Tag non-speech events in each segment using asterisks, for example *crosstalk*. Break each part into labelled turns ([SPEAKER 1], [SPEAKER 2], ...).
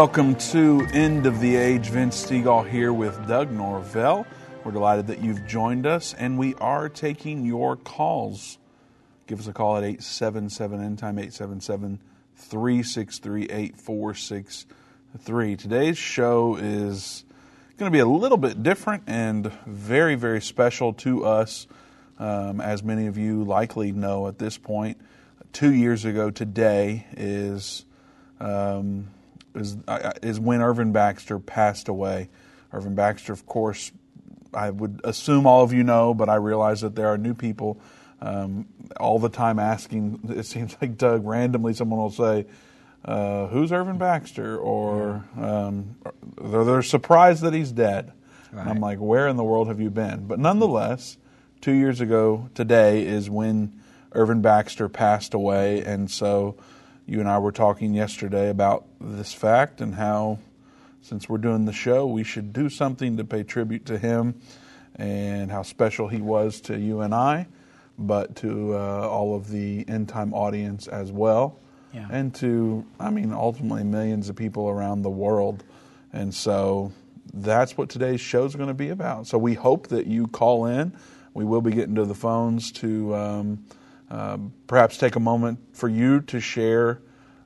[SPEAKER 1] Welcome to End of the Age. Vince Stegall here with Doug Norvell. We're delighted that you've joined us, and we are taking your calls. Give us a call at 877 End Time, 877 363 8463. Today's show is going to be a little bit different and very, very special to us. Um, as many of you likely know at this point, two years ago today is. Um, is, is when Irvin Baxter passed away. Irvin Baxter, of course, I would assume all of you know, but I realize that there are new people um, all the time asking. *laughs* It seems like Doug randomly someone will say, uh, "Who's Irvin Baxter?" or um, they're, they're, surprised that he's dead. Right. I'm like, "Where in the world have you been?" But nonetheless, two years ago today is when Irvin Baxter passed away, and so you and I were talking yesterday about this fact and how, since we're doing the show, we should do something to pay tribute to him and how special he was to you and I, but to uh, all of the end time audience as well. Yeah. And to, I mean, ultimately millions of people around the world. And so that's what today's show is going to be about. So we hope that you call in. We will be getting to the phones to. Um, um, perhaps take a moment for you to share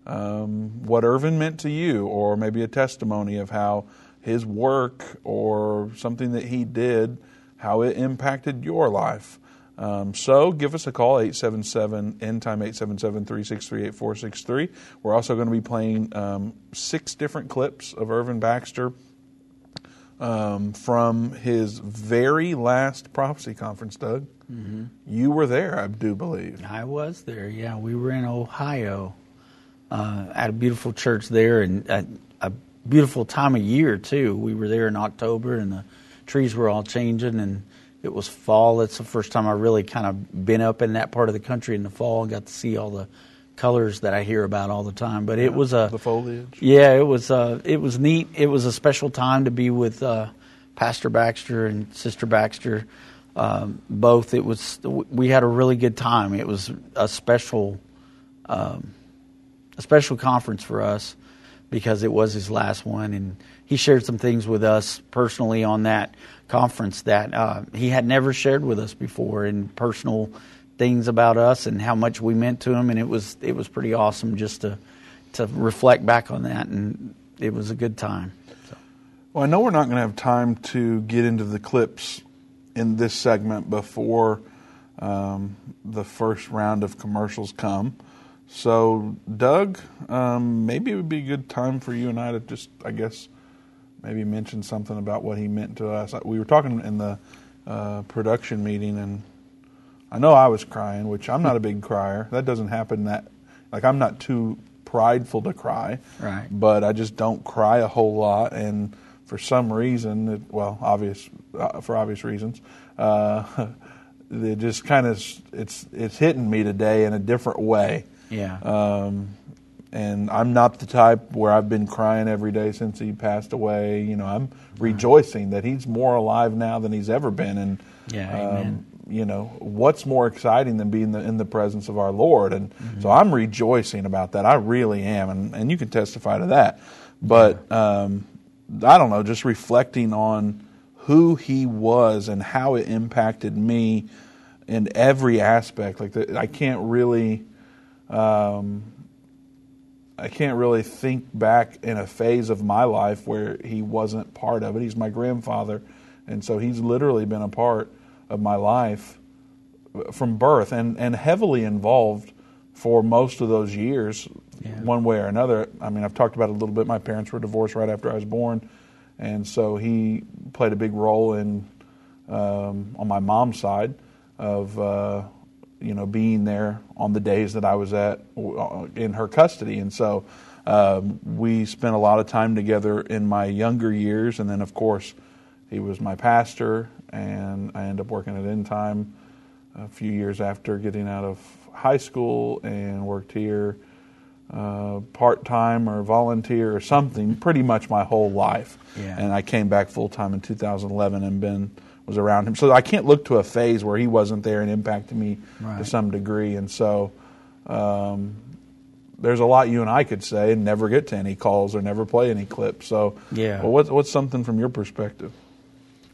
[SPEAKER 1] um, what Irvin meant to you, or maybe a testimony of how his work or something that he did, how it impacted your life. Um, so give us a call, 877 end time 877 363 8463. We're also going to be playing um, six different clips of Irvin Baxter um, from his very last prophecy conference, Doug. Mm-hmm. You were there, I do believe.
[SPEAKER 2] I was there, yeah. We were in Ohio uh, at a beautiful church there and a, a beautiful time of year, too. We were there in October and the trees were all changing and it was fall. It's the first time I really kind of been up in that part of the country in the fall and got to see all the colors that I hear about all the time. But it yeah, was a
[SPEAKER 1] the foliage.
[SPEAKER 2] Yeah, it was uh, it was neat. It was a special time to be with uh, Pastor Baxter and Sister Baxter. Um, both it was we had a really good time. It was a special um, a special conference for us because it was his last one, and he shared some things with us personally on that conference that uh, he had never shared with us before, in personal things about us and how much we meant to him, and it was it was pretty awesome just to to reflect back on that, and it was a good time. So.
[SPEAKER 1] Well, I know we're not going to have time to get into the clips in this segment before um, the first round of commercials come. So, Doug, um, maybe it would be a good time for you and I to just, I guess, maybe mention something about what he meant to us. We were talking in the uh, production meeting, and I know I was crying, which I'm not a big crier. That doesn't happen that like I'm not too prideful to cry,
[SPEAKER 2] right?
[SPEAKER 1] But I just don't cry a whole lot, and for some reason, it, well, obvious uh, for obvious reasons, uh, *laughs* it just kind of it's it's hitting me today in a different way.
[SPEAKER 2] Yeah.
[SPEAKER 1] Um, and I'm not the type where I've been crying every day since he passed away. You know, I'm rejoicing that he's more alive now than he's ever been, and
[SPEAKER 2] yeah, um,
[SPEAKER 1] you know, what's more exciting than being the, in the presence of our Lord? And mm-hmm. so I'm rejoicing about that. I really am, and, and you can testify to that. But um, I don't know, just reflecting on who he was and how it impacted me in every aspect. Like the, I can't really, um, I can't really think back in a phase of my life where he wasn't part of it. He's my grandfather, and so he's literally been a part of my life from birth and, and heavily involved for most of those years, yeah. one way or another. I mean, I've talked about it a little bit. My parents were divorced right after I was born, and so he played a big role in um, on my mom's side of uh, you know being there on the days that I was at uh, in her custody, and so um, we spent a lot of time together in my younger years, and then of course he was my pastor and I ended up working at End Time a few years after getting out of high school and worked here uh, part time or volunteer or something pretty much my whole life.
[SPEAKER 2] Yeah.
[SPEAKER 1] And I came back full time in 2011 and been was around him. So I can't look to a phase where he wasn't there and impacted me right. to some degree. And so, um, there's a lot you and I could say and never get to any calls or never play any clips. So,
[SPEAKER 2] Yeah.
[SPEAKER 1] Well, what's what's something from your perspective?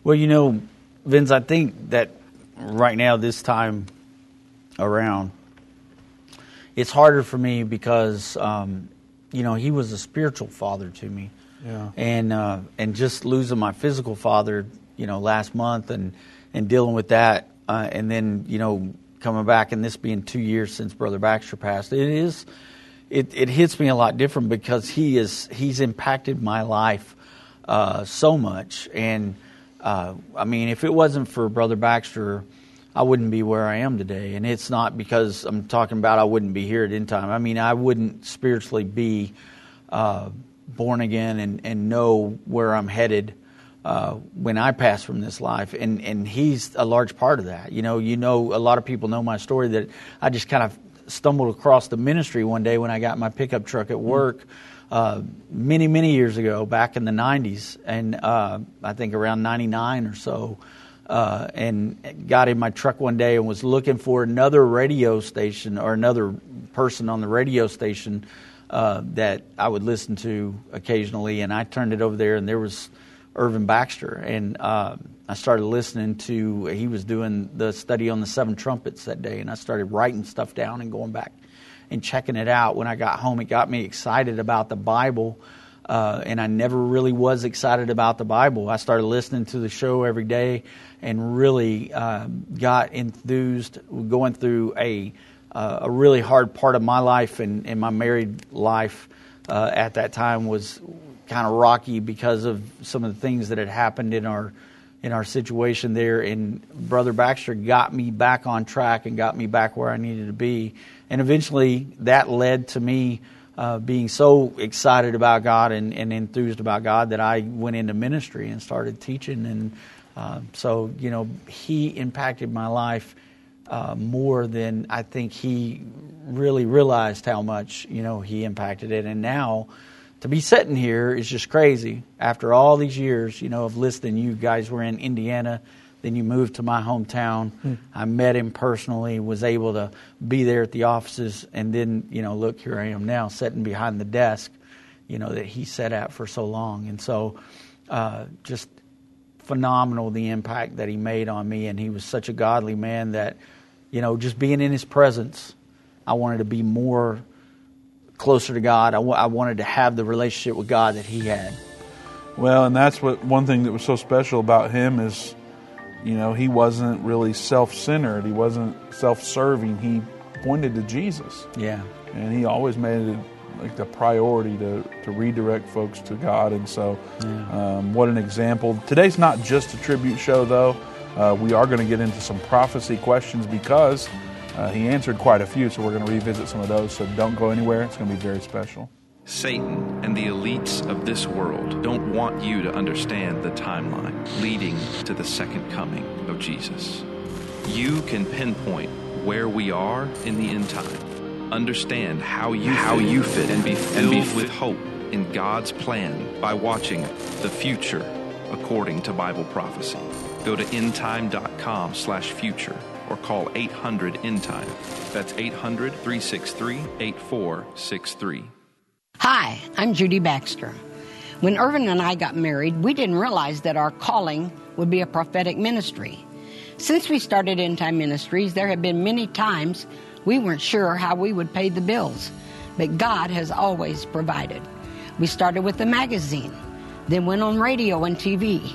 [SPEAKER 2] Well, you know, Vince, I think that right now, this time around, it's harder for me because, um, you know, he was a spiritual father to me.
[SPEAKER 1] Yeah.
[SPEAKER 2] And, uh, and just losing my physical father, you know, last month and, and dealing with that, uh, and then, you know, coming back and this being two years since Brother Baxter passed, it is, it, it hits me a lot different because he is, he's impacted my life, uh, so much. And, uh, I mean, if it wasn't for Brother Baxter, I wouldn't be where I am today. And it's not because I'm talking about I wouldn't be here at any time. I mean, I wouldn't spiritually be uh, born again and, and know where I'm headed uh, when I pass from this life. And, and he's a large part of that. You know, you know, a lot of people know my story that I just kind of stumbled across the ministry one day when I got my pickup truck at work uh, many, many years ago, back in the 90s, and uh, I think around 99 or so. Uh, and got in my truck one day and was looking for another radio station or another person on the radio station uh, that I would listen to occasionally. And I turned it over there, and there was Irvin Baxter. And uh, I started listening to, he was doing the study on the seven trumpets that day, and I started writing stuff down and going back and checking it out. When I got home, it got me excited about the Bible. Uh, and I never really was excited about the Bible. I started listening to the show every day and really uh, got enthused going through a, uh, a really hard part of my life and, and my married life uh, at that time was kind of rocky because of some of the things that had happened in our in our situation there. And Brother Baxter got me back on track and got me back where I needed to be. And eventually, that led to me uh, being so excited about God and, and enthused about God that I went into ministry and started teaching. And uh, so, you know, he impacted my life uh, more than I think he really realized how much, you know, he impacted it. And now, to be sitting here is just crazy. After all these years, you know, of listening, you guys were in Indiana, then you moved to my hometown.
[SPEAKER 1] Hmm.
[SPEAKER 2] I met him personally, was able to be there at the offices, and then, you know, look, here I am now sitting behind the desk, you know, that he sat at for so long. And so, uh, just phenomenal the impact that he made on me. And he was such a godly man that, you know, just being in his presence, I wanted to be more closer to God. I, w- I wanted to have the relationship with God that he had.
[SPEAKER 1] Well, and that's what one thing that was so special about him is, you know, he wasn't really self-centered. He wasn't self-serving. He pointed to Jesus,
[SPEAKER 2] Yeah.
[SPEAKER 1] and he always made it like the priority to, to redirect folks to God. And so, um, what an example! Today's not just a tribute show, though. Uh, we are going to get into some prophecy questions because uh, he answered quite a few. So we're going to revisit some of those. So don't go anywhere. It's going to be very special.
[SPEAKER 3] Satan and the elites of this world don't want you to understand the timeline leading to the second coming of Jesus. You can pinpoint where we are in the end time, understand how you how fit, you fit, and be filled and be with hope in God's plan by watching the future according to Bible prophecy. Go to endtime.com slash future or call 800 in endtime. That's 800 363 8463.
[SPEAKER 4] Hi, I'm Judy Baxter. When Irvin and I got married, we didn't realize that our calling would be a prophetic ministry. Since we started End Time Ministries, there have been many times we weren't sure how we would pay the bills, but God has always provided. We started with the magazine, then went on radio and TV,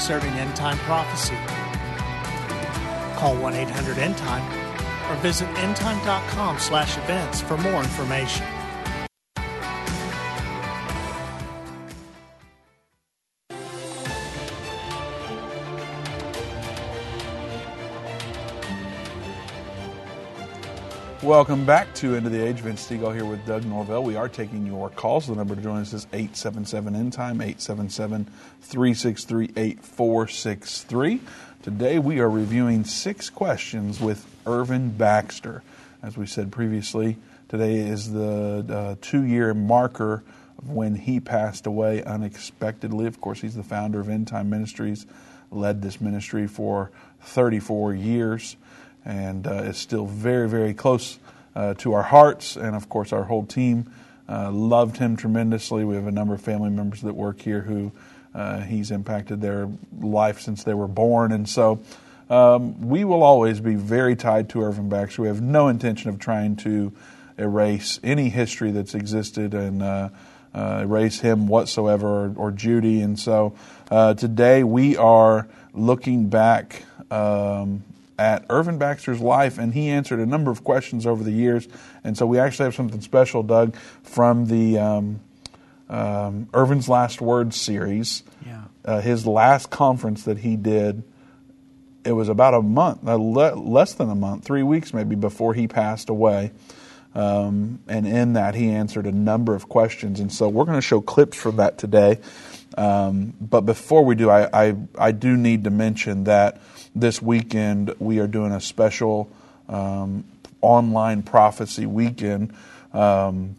[SPEAKER 5] concerning end time prophecy. Call 1 800 End Time or visit endtime.com slash events for more information.
[SPEAKER 1] Welcome back to End of the Age. Vince Stegall here with Doug Norvell. We are taking your calls. The number to join us is 877 End Time, 877 363 8463. Today we are reviewing six questions with Irvin Baxter. As we said previously, today is the uh, two year marker of when he passed away unexpectedly. Of course, he's the founder of End Time Ministries, led this ministry for 34 years and uh, is still very, very close uh, to our hearts. And of course, our whole team uh, loved him tremendously. We have a number of family members that work here who uh, he's impacted their life since they were born. And so um, we will always be very tied to Irvin Baxter. We have no intention of trying to erase any history that's existed and uh, uh, erase him whatsoever or, or Judy. And so today we are looking back. Um, at Irvin Baxter's life, and he answered a number of questions over the years. And so we actually have something special, Doug, from the um, um, Irvin's Last Words series.
[SPEAKER 2] Yeah.
[SPEAKER 1] Uh, his last conference that he did, it was about a month, uh, le- less than a month, three weeks maybe, before he passed away. Um, and in that, he answered a number of questions. And so we're going to show clips from that today. Um, but before we do, I, I, I do need to mention that this weekend we are doing a special um, online prophecy weekend. Um,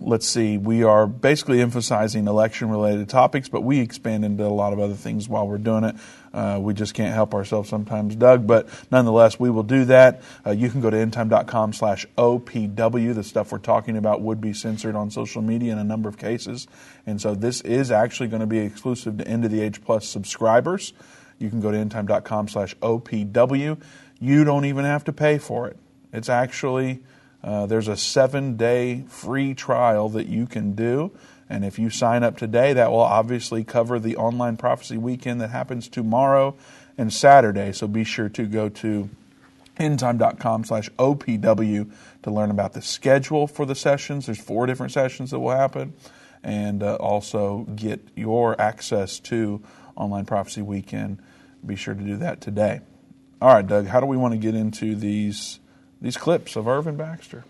[SPEAKER 1] let's see, we are basically emphasizing election related topics, but we expand into a lot of other things while we're doing it. Uh, we just can't help ourselves sometimes, Doug, but nonetheless, we will do that. Uh, you can go to endtime.com slash OPW. The stuff we're talking about would be censored on social media in a number of cases. And so this is actually going to be exclusive to End of the Age Plus subscribers. You can go to endtime.com slash OPW. You don't even have to pay for it. It's actually, uh, there's a seven day free trial that you can do. And if you sign up today, that will obviously cover the online prophecy weekend that happens tomorrow and Saturday. So be sure to go to endtime.com slash OPW to learn about the schedule for the sessions. There's four different sessions that will happen. And uh, also get your access to Online Prophecy Weekend. Be sure to do that today. All right, Doug, how do we want to get into these these clips of Irvin Baxter?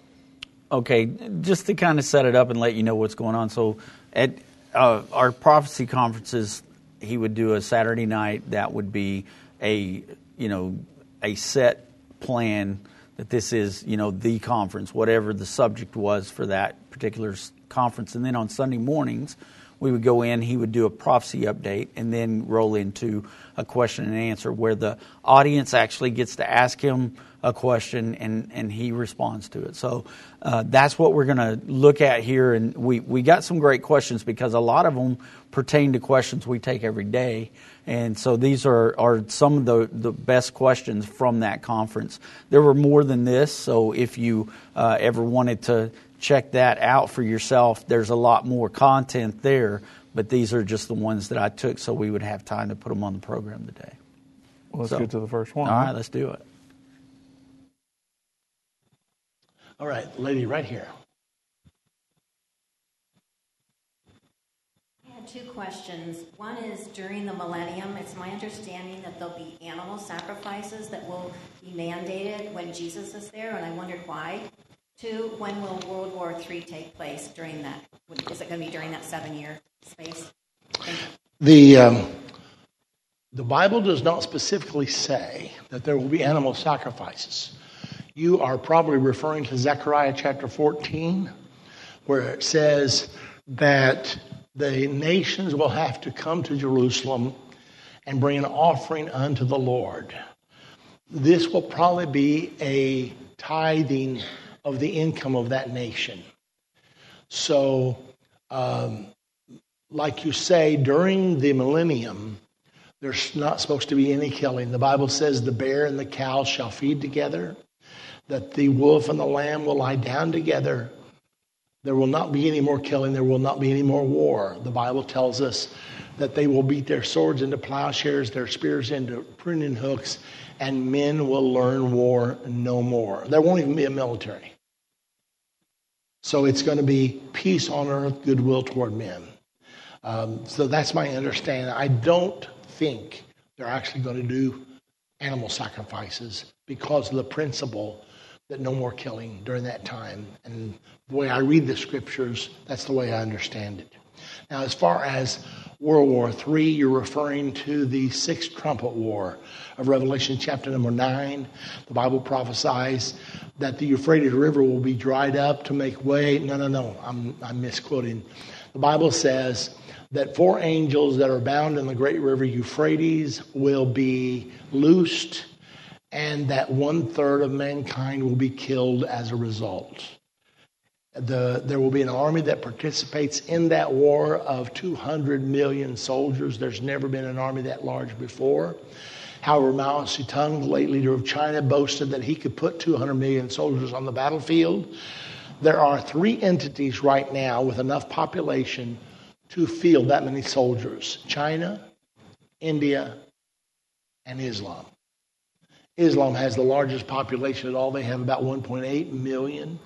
[SPEAKER 2] Okay, just to kind of set it up and let you know what's going on. So, at uh, our prophecy conferences, he would do a Saturday night. That would be a you know a set plan that this is you know the conference, whatever the subject was for that particular conference, and then on Sunday mornings we would go in, he would do a prophecy update, and then roll into a question and answer where the audience actually gets to ask him a question and, and he responds to it. So uh, that's what we're going to look at here. And we, we got some great questions because a lot of them pertain to questions we take every day. And so these are, are some of the, the best questions from that conference. There were more than this, so if you uh, ever wanted to check that out for yourself. There's a lot more content there, but these are just the ones that I took so we would have time to put them on the program today.
[SPEAKER 1] Well, let's so, get to the first one.
[SPEAKER 2] All right, let's do it.
[SPEAKER 6] All right, lady right here.
[SPEAKER 7] I had two questions. One is during the millennium, it's my understanding that there'll be animal sacrifices that will be mandated when Jesus is there, and I wondered why. Two, when will World War III take place during that? Is it going to be during that seven year space?
[SPEAKER 6] The, um, the Bible does not specifically say that there will be animal sacrifices. You are probably referring to Zechariah chapter 14, where it says that the nations will have to come to Jerusalem and bring an offering unto the Lord. This will probably be a tithing of the income of that nation. So, um, like you say, during the millennium, there's not supposed to be any killing. The Bible says the bear and the cow shall feed together, that the wolf and the lamb will lie down together, There will not be any more killing. There will not be any more war. The Bible tells us that they will beat their swords into plowshares, their spears into pruning hooks, and men will learn war no more. There won't even be a military. So it's going to be peace on earth, goodwill toward men. Um, so that's my understanding. I don't think they're actually going to do animal sacrifices because of the principle that no more killing during that time. And the way I read the scriptures, that's the way I understand it. Now, as far as World War III, you're referring to the sixth trumpet war of Revelation chapter number 9. The Bible prophesies that the Euphrates River will be dried up to make way. No, no, no, I'm, I'm misquoting. The Bible says that four angels that are bound in the great river Euphrates will be loosed, and that one third of mankind will be killed as a result. The, there will be an army that participates in that war of 200 million soldiers. There's never been an army that large before. However, Mao Zedong, the late leader of China, boasted that he could put 200 million soldiers on the battlefield. There are three entities right now with enough population to field that many soldiers China, India, and Islam. Islam has the largest population at all. They have about 1.8 million.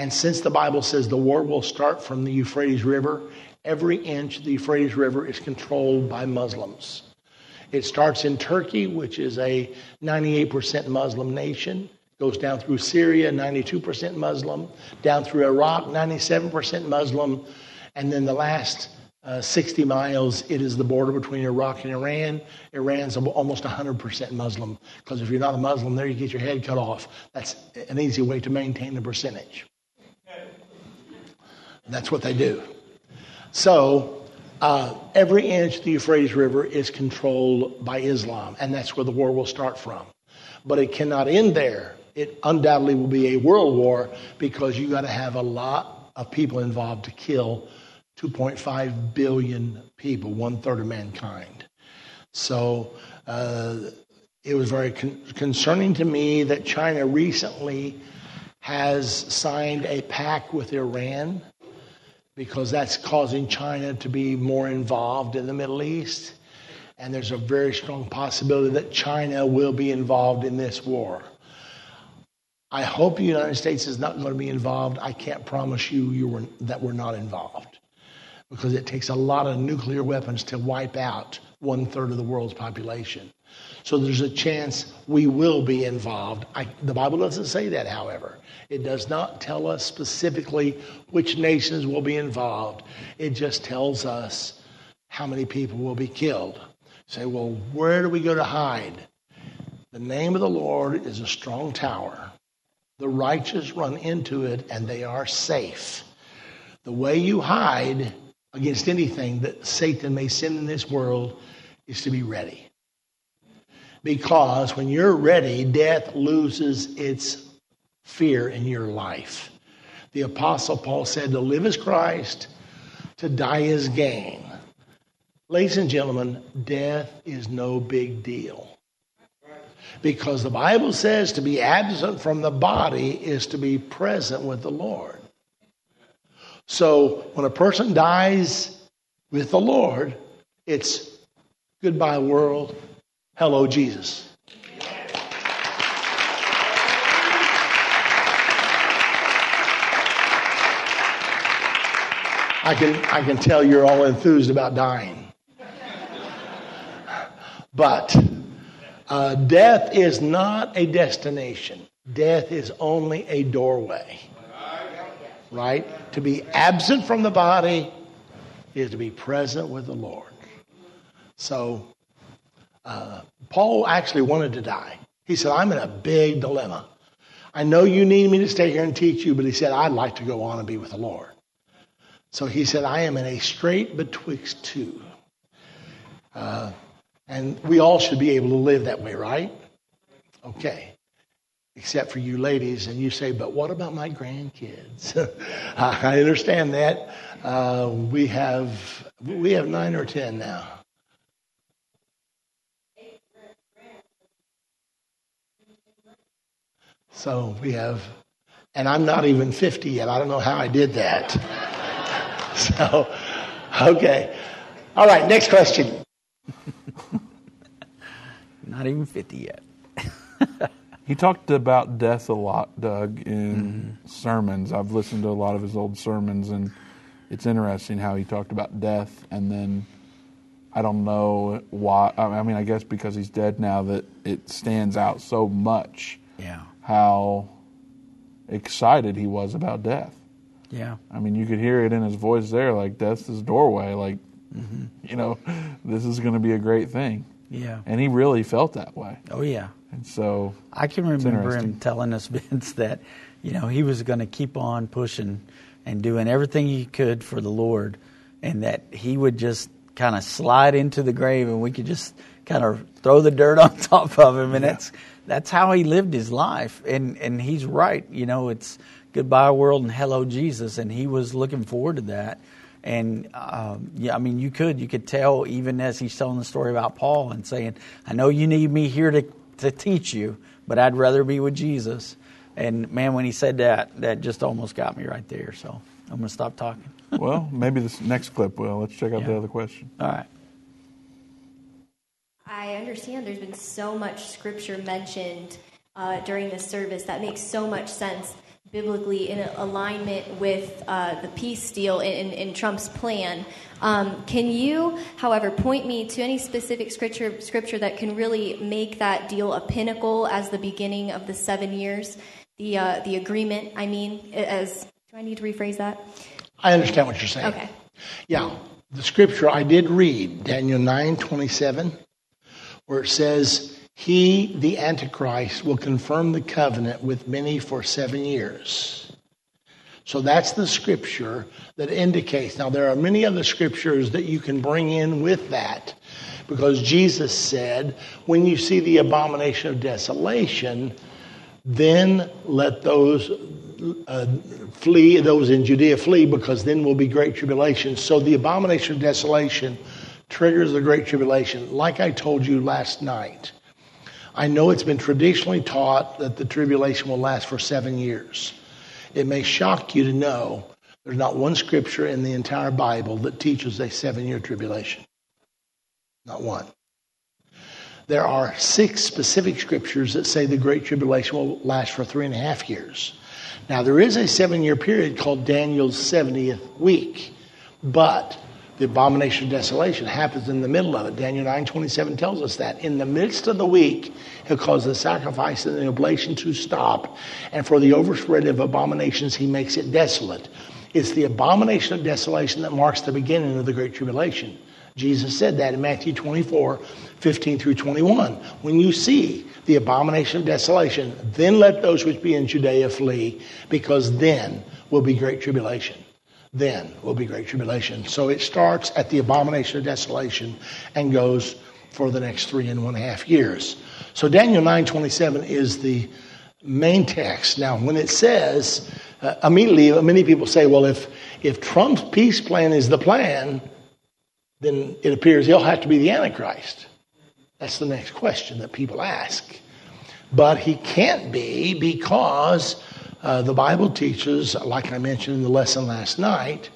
[SPEAKER 6] And since the Bible says the war will start from the Euphrates River, every inch of the Euphrates River is controlled by Muslims. It starts in Turkey, which is a 98% Muslim nation, goes down through Syria, 92% Muslim, down through Iraq, 97% Muslim, and then the last uh, 60 miles, it is the border between Iraq and Iran. Iran's almost 100% Muslim, because if you're not a Muslim there, you get your head cut off. That's an easy way to maintain the percentage. That's what they do. So uh, every inch of the Euphrates River is controlled by Islam, and that's where the war will start from. But it cannot end there. It undoubtedly will be a world war because you got to have a lot of people involved to kill 2.5 billion people, one third of mankind. So uh, it was very con- concerning to me that China recently has signed a pact with Iran because that's causing China to be more involved in the Middle East. And there's a very strong possibility that China will be involved in this war. I hope the United States is not going to be involved. I can't promise you, you were, that we're not involved because it takes a lot of nuclear weapons to wipe out one third of the world's population. So there's a chance we will be involved. I, the Bible doesn't say that, however. It does not tell us specifically which nations will be involved. It just tells us how many people will be killed. Say, well, where do we go to hide? The name of the Lord is a strong tower. The righteous run into it and they are safe. The way you hide against anything that Satan may send in this world is to be ready. Because when you're ready, death loses its fear in your life. The Apostle Paul said, To live is Christ, to die is gain. Ladies and gentlemen, death is no big deal. Because the Bible says to be absent from the body is to be present with the Lord. So when a person dies with the Lord, it's goodbye, world. Hello, Jesus. I can, I can tell you're all enthused about dying. But uh, death is not a destination, death is only a doorway. Right? To be absent from the body is to be present with the Lord. So, uh, Paul actually wanted to die. He said, I'm in a big dilemma. I know you need me to stay here and teach you, but he said, I'd like to go on and be with the Lord. So he said, I am in a strait betwixt two. Uh, and we all should be able to live that way, right? Okay. Except for you ladies, and you say, but what about my grandkids? *laughs* I understand that. Uh, we have we have nine or ten now. So we have And I'm not even 50 yet. I don't know how I did that. *laughs* so, okay. All right, next question. *laughs*
[SPEAKER 2] Not even 50 yet.
[SPEAKER 1] He talked about death a lot, Doug, in mm-hmm. sermons. I've listened to a lot of his old sermons, and it's interesting how he talked about death, and then I don't know why. I mean, I guess because he's dead now, that it stands out so much
[SPEAKER 2] Yeah.
[SPEAKER 1] how excited he was about death.
[SPEAKER 2] Yeah.
[SPEAKER 1] I mean, you could hear it in his voice there, like death's his doorway. Like, mm-hmm. you know, *laughs* this is going to be a great thing,
[SPEAKER 2] Yeah.
[SPEAKER 1] and he really felt that way.
[SPEAKER 2] Oh, yeah.
[SPEAKER 1] And so,
[SPEAKER 2] I can remember him telling us, *laughs* Vince, that you know he was going to keep on pushing and doing everything he could for the Lord, and that he would just kind of slide into the grave, and we could just kind of throw the dirt *laughs* on top of him, and that's that's how he lived his life. And and he's right. You know, it's goodbye world and hello Jesus, and he was looking forward to that. And um, yeah, I mean, you could you could tell even as he's telling the story about Paul and saying, "I know you need me here to to teach you, but I'd rather be with Jesus." And man, when he said that, that just almost got me right there. So I'm going to stop talking. *laughs*
[SPEAKER 1] well, maybe this next clip will. Let's check out the other question.
[SPEAKER 2] All right.
[SPEAKER 8] I understand there's been so much scripture mentioned uh, during this service that makes so much sense biblically in alignment with uh, the peace deal in, in Trump's plan. Um, can you, however, point me to any specific scripture, scripture that can really make that deal a pinnacle as the beginning of the seven years? The, uh, the agreement, I mean, as. Do I need to rephrase that?
[SPEAKER 6] I understand what you're saying.
[SPEAKER 8] Okay.
[SPEAKER 6] Yeah, the scripture I did read, Daniel 9 27, where it says, He, the Antichrist, will confirm the covenant with many for seven years. So that's the scripture that indicates. Now, there are many other scriptures that you can bring in with that because Jesus said, When you see the abomination of desolation, then let those uh, flee, those in Judea flee, because then will be great tribulation. So the abomination of desolation triggers the great tribulation. Like I told you last night, I know it's been traditionally taught that the tribulation will last for seven years. It may shock you to know there's not one scripture in the entire Bible that teaches a seven year tribulation. Not one. There are six specific scriptures that say the Great Tribulation will last for three and a half years. Now, there is a seven year period called Daniel's 70th week, but the abomination of desolation happens in the middle of it. Daniel 9:27 tells us that. In the midst of the week, he'll cause the sacrifice and the oblation to stop, and for the overspread of abominations, he makes it desolate. It's the abomination of desolation that marks the beginning of the Great Tribulation. Jesus said that in Matthew 24, 15 through 21. When you see the abomination of desolation, then let those which be in Judea flee, because then will be great tribulation. Then will be great tribulation. So it starts at the abomination of desolation and goes for the next three and one half years. So Daniel 9:27 is the main text. Now, when it says uh, immediately, many people say, "Well, if if Trump's peace plan is the plan, then it appears he'll have to be the Antichrist." That's the next question that people ask. But he can't be because uh, the Bible teaches, like I mentioned in the lesson last night,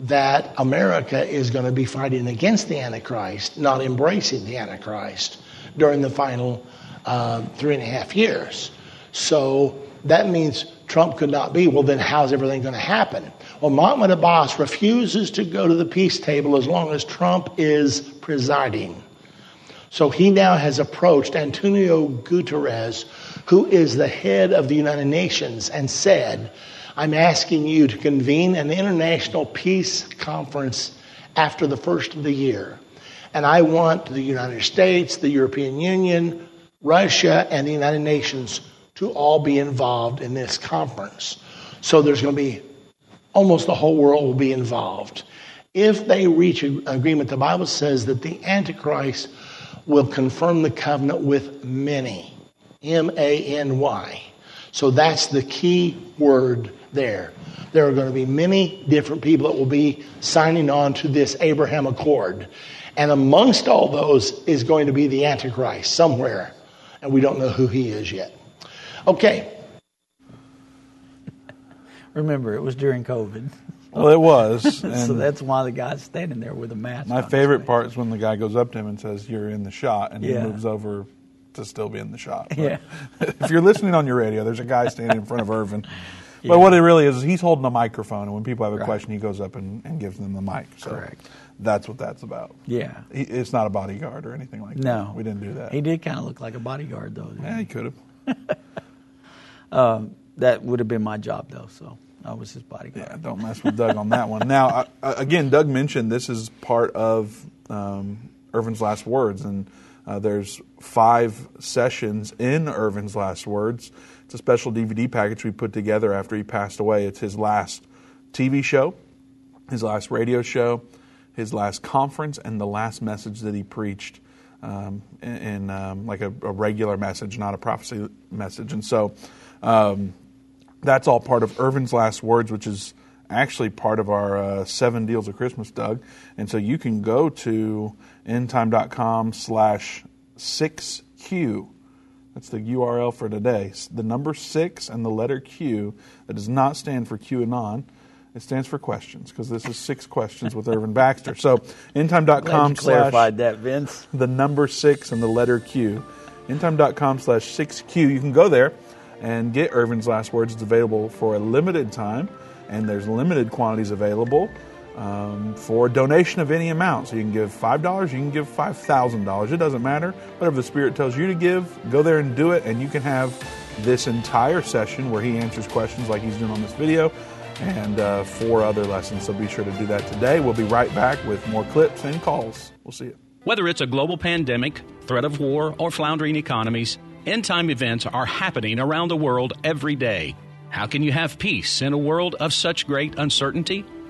[SPEAKER 6] that America is going to be fighting against the Antichrist, not embracing the Antichrist during the final uh, three and a half years. So that means Trump could not be. Well, then how's everything going to happen? Well, Mahmoud Abbas refuses to go to the peace table as long as Trump is presiding. So he now has approached Antonio Guterres, who is the head of the United Nations, and said, I'm asking you to convene an international peace conference after the first of the year. And I want the United States, the European Union, Russia, and the United Nations to all be involved in this conference. So there's going to be almost the whole world will be involved. If they reach an agreement, the Bible says that the Antichrist will confirm the covenant with many. M A N Y. So that's the key word there. There are going to be many different people that will be signing on to this Abraham Accord. And amongst all those is going to be the Antichrist somewhere. And we don't know who he is yet. Okay.
[SPEAKER 2] Remember, it was during COVID.
[SPEAKER 1] Well, it was. *laughs*
[SPEAKER 2] so that's why the guy's standing there with a mask.
[SPEAKER 1] my
[SPEAKER 2] on
[SPEAKER 1] favorite part is when the guy goes up to him and says, "You're in the shot," and
[SPEAKER 2] Yeah.
[SPEAKER 1] he moves over to still be in the shot. But
[SPEAKER 2] Yeah.
[SPEAKER 1] if you're listening on your radio, there's a guy standing in front of Irvin.
[SPEAKER 2] Yeah. *laughs*
[SPEAKER 1] But what it really is is he's holding a microphone, and when people have a
[SPEAKER 2] Right.
[SPEAKER 1] question, he goes up and, and gives them the mic. So
[SPEAKER 2] Correct.
[SPEAKER 1] That's what that's about.
[SPEAKER 2] Yeah.
[SPEAKER 1] He, it's not a bodyguard or anything like
[SPEAKER 2] No,
[SPEAKER 1] that. We didn't do that.
[SPEAKER 2] He did kind of look like a bodyguard, though.
[SPEAKER 1] Yeah, he could have. *laughs*
[SPEAKER 2] Um, that would have been my job, though. So I was his bodyguard.
[SPEAKER 1] Yeah, don't mess with Doug on that one. Now, uh, again, Doug mentioned this is part of um, Irvin's last words, and uh, there's five sessions in Irvin's last words. It's a special DVD package we put together after he passed away. It's his last TV show, his last radio show, his last conference, and the last message that he preached. Um, in, in um, like a, a regular message, not a prophecy message, and so um, that's all part of Irvin's last words, which is actually part of our uh, seven deals of Christmas, Doug. And so you can go to endtime.com slash 6Q. That's the URL for today. The number six and the letter Q. That does not stand for QAnon. It stands for questions because this is six questions with Irvin Baxter. So endtime.com slash
[SPEAKER 2] clarified that, Vince.
[SPEAKER 1] the number six and the letter Q. endtime.com slash 6Q. You can go there and get Irvin's Last Words. It's available for a limited time, and there's limited quantities available um, for donation of any amount. So you can give $5, you can give $5,000. It doesn't matter. Whatever the Spirit tells you to give, go there and do it, and you can have this entire session where he answers questions like he's doing on this video and uh, four other lessons. So be sure to do that today. We'll be right back with more clips and calls. We'll see you.
[SPEAKER 9] Whether it's a global pandemic, threat of war, or floundering economies, end time events are happening around the world every day. How can you have peace in a world of such great uncertainty?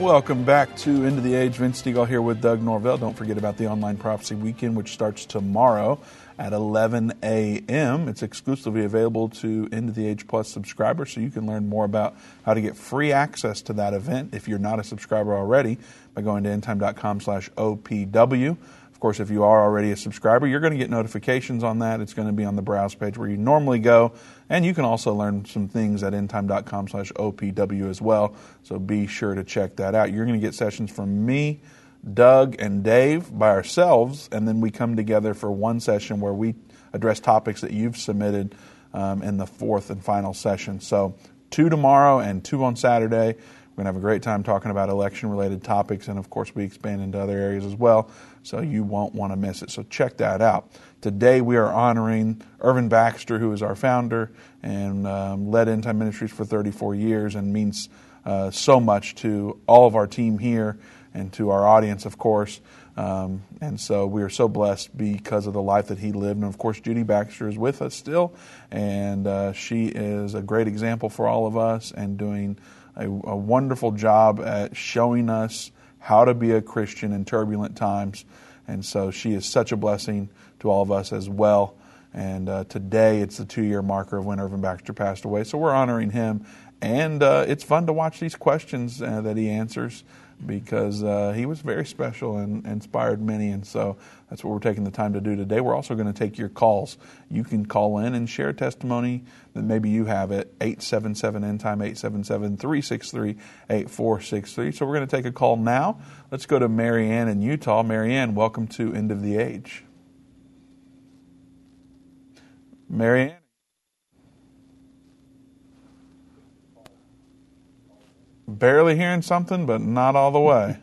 [SPEAKER 1] Welcome back to End of the Age. Vince Stegall here with Doug Norvell. Don't forget about the Online Prophecy Weekend, which starts tomorrow at 11 a.m. It's exclusively available to End of the Age Plus subscribers, so you can learn more about how to get free access to that event if you're not a subscriber already by going to endtime.com slash OPW. Of course, if you are already a subscriber, you're going to get notifications on that. It's going to be on the browse page where you normally go. And you can also learn some things at endtime.com slash OPW as well. So be sure to check that out. You're going to get sessions from me, Doug, and Dave by ourselves. And then we come together for one session where we address topics that you've submitted um, in the fourth and final session. So two tomorrow and two on Saturday. We're going to have a great time talking about election related topics, and of course, we expand into other areas as well, so you won't want to miss it. So, check that out. Today, we are honoring Irvin Baxter, who is our founder and um, led End Time Ministries for 34 years and means uh, so much to all of our team here and to our audience, of course. Um, and so we are so blessed because of the life that he lived. And of course, Judy Baxter is with us still, and uh, she is a great example for all of us and doing a, a wonderful job at showing us how to be a Christian in turbulent times. And so she is such a blessing to all of us as well. And uh, today it's the two year marker of when Irvin Baxter passed away. So we're honoring him. And uh, it's fun to watch these questions uh, that he answers because uh, he was very special and inspired many. And so that's what we're taking the time to do today. We're also going to take your calls. You can call in and share testimony that maybe you have at 877 end time 877 363 8463. So we're going to take a call now. Let's go to Marianne in Utah. Marianne, welcome to End of the Age. Marianne? Barely hearing something, but not all the way.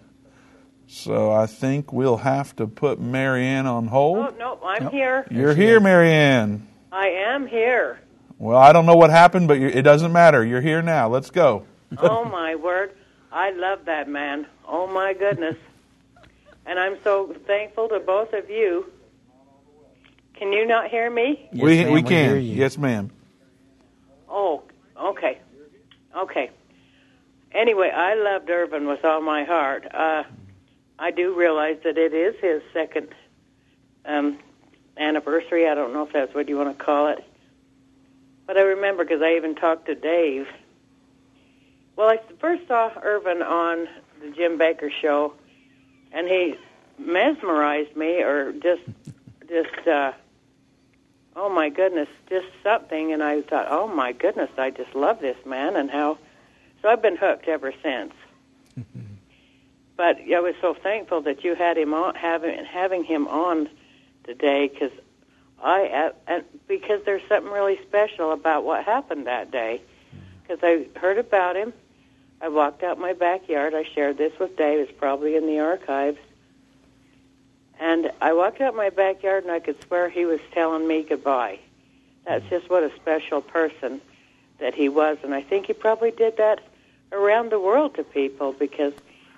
[SPEAKER 1] So I think we'll have to put Marianne on hold.
[SPEAKER 10] Oh, no, I'm nope. here.
[SPEAKER 1] You're here, Marianne.
[SPEAKER 10] I am here.
[SPEAKER 1] Well, I don't know what happened, but it doesn't matter. You're here now. Let's go. *laughs*
[SPEAKER 10] oh, my word. I love that man. Oh, my goodness. And I'm so thankful to both of you can you not hear me?
[SPEAKER 1] Yes, we we can. yes, ma'am.
[SPEAKER 10] Oh, okay, okay. Anyway, I loved Irvin with all my heart. Uh, I do realize that it is his second um, anniversary. I don't know if that's what you want to call it, but I remember because I even talked to Dave. Well, I first saw Irvin on the Jim Bakker show, and he mesmerized me, or just just. Uh, oh my goodness, just something. And I thought, oh my goodness, I just love this man and how. So I've been hooked ever since. *laughs* but I was so thankful that you had him on, having having him on today because I and because there's something really special about what happened that day. Because I heard about him, I walked out my backyard. I shared this with Dave. It's probably in the archives. And I walked out my backyard and I could swear he was telling me goodbye. That's mm. just what a special person that he was. And I think he probably did that around the world to people because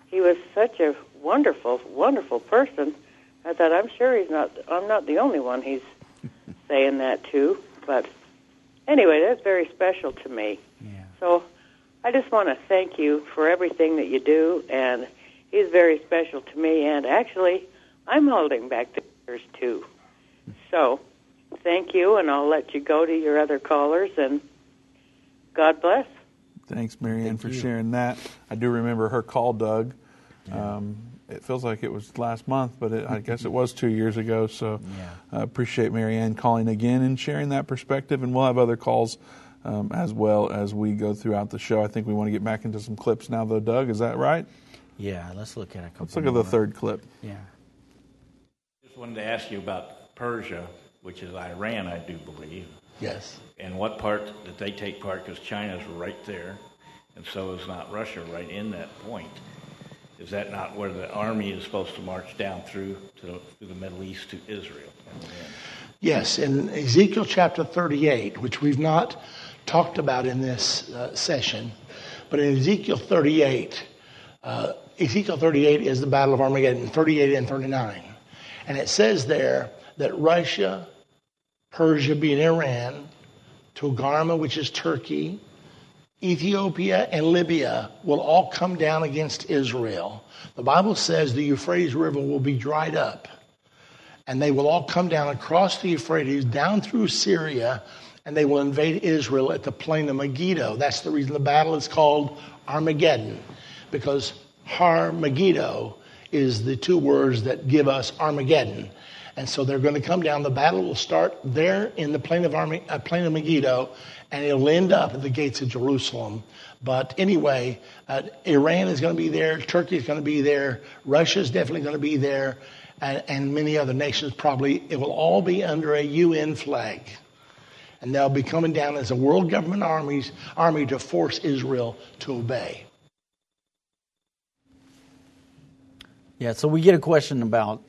[SPEAKER 10] he was such a wonderful, wonderful person. I thought, I'm sure he's not, I'm not the only one he's *laughs* saying that to. But anyway, that's very special to me. Yeah. So I just want to thank you for everything that you do. And he's very special to me. And actually, I'm holding back the tears too. So, thank you, and I'll let you go to your other callers, and God bless.
[SPEAKER 1] Thanks, Marianne, Thank for you. sharing that. I do remember her call, Doug. Yeah. Um, it feels like it was last month, but it, I guess it was two years ago. So yeah. I appreciate Marianne calling again and sharing that perspective. And we'll have other calls um, as well as we go throughout the show. I think we want to get back into some clips now, though, Doug. Is that right?
[SPEAKER 2] Yeah, let's look at a couple.
[SPEAKER 1] Let's look more. at the third clip.
[SPEAKER 2] Yeah Just
[SPEAKER 11] wanted to ask you about Persia, which is Iran, I do believe.
[SPEAKER 6] Yes.
[SPEAKER 11] And what part did they take part? Because China's right there, and so is not Russia right in that point. Is that not where the army is supposed to march down through to the Middle East to Israel?
[SPEAKER 6] Yes, in Ezekiel chapter 38, which we've not talked about in this uh, session, but in Ezekiel 38, uh, Ezekiel 38 is the Battle of Armageddon, 38 and 39. And it says there that Russia, Persia being Iran, Togarmah, which is Turkey, Ethiopia, and Libya will all come down against Israel. The Bible says the Euphrates River will be dried up, and they will all come down across the Euphrates, down through Syria, and they will invade Israel at the plain of Megiddo. That's the reason the battle is called Armageddon, because Har Megiddo is the two words that give us Armageddon. And so they're going to come down. The battle will start there in the plain of, Army, uh, plain of Megiddo, and it'll end up at the gates of Jerusalem. But anyway, uh, Iran is going to be there, Turkey is going to be there, Russia is definitely going to be there, and, and many other nations probably. It will all be under a UN flag. And they'll be coming down as a world government armies, army to force Israel to obey.
[SPEAKER 2] Yeah, so we get a question about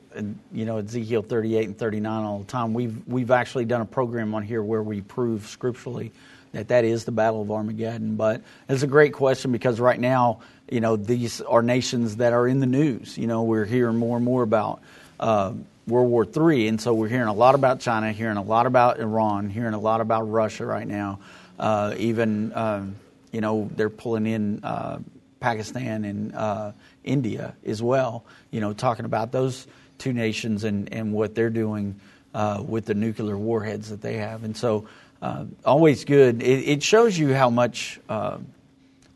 [SPEAKER 2] you know Ezekiel 38 and 39 all the time. We've we've actually done a program on here where we prove scripturally that that is the battle of Armageddon. But it's a great question because right now, you know, these are nations that are in the news. You know, we're hearing more and more about uh, World War III, and so we're hearing a lot about China, hearing a lot about Iran, hearing a lot about Russia right now. Uh, even um, you know they're pulling in uh, Pakistan and uh, India as well. You know, talking about those two nations and, and what they're doing uh, with the nuclear warheads that they have. And so, uh, always good. It, it, shows you how much uh,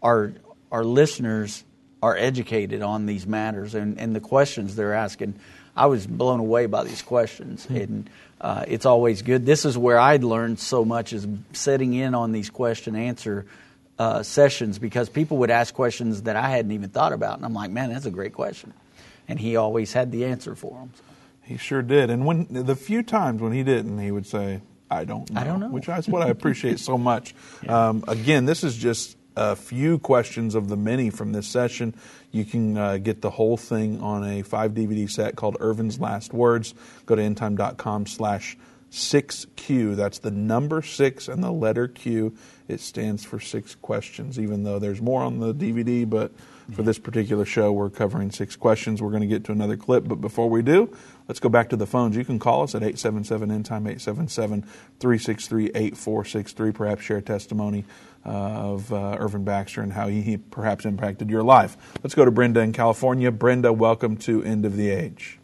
[SPEAKER 2] our our listeners are educated on these matters and, and the questions they're asking. I was blown away by these questions, mm-hmm. and uh, it's always good. This is where I'd learned so much is setting in on these question answer uh, sessions because people would ask questions that I hadn't even thought about, and I'm like, man, that's a great question, and he always had the answer for them.
[SPEAKER 1] He sure did, and when the few times when he didn't, he would say, "I don't know,"
[SPEAKER 2] I don't know.
[SPEAKER 1] which is what I appreciate so much. *laughs* Yeah. Um, again, this is just a few questions of the many from this session. You can uh, get the whole thing on a five DVD set called Irvin's Last Words. Go to endtime.com slash 6Q. That's the number six and the letter Q. It stands for six questions, even though there's more on the DVD, but for this particular show, we're covering six questions. We're going to get to another clip, but before we do, let's go back to the phones. You can call us at 877 End Time, 877 363 8463. Perhaps share testimony uh, of uh, Irvin Baxter and how he, he, perhaps impacted your life. Let's go to Brenda in California. Brenda, welcome to End of the Age.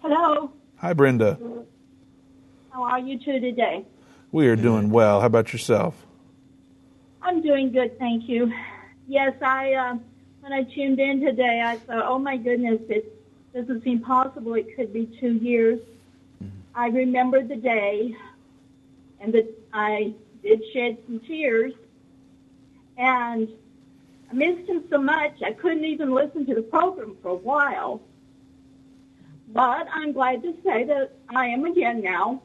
[SPEAKER 12] Hello.
[SPEAKER 1] Hi, Brenda.
[SPEAKER 12] How are you two today?
[SPEAKER 1] We are doing well. How about yourself?
[SPEAKER 12] I'm doing good, thank you. Yes, I uh, when I tuned in today, I thought, oh my goodness, it doesn't seem possible. It could be two years. Mm-hmm. I remember the day, and that I did shed some tears, and I missed him so much I couldn't even listen to the program for a while. But I'm glad to say that I am again now.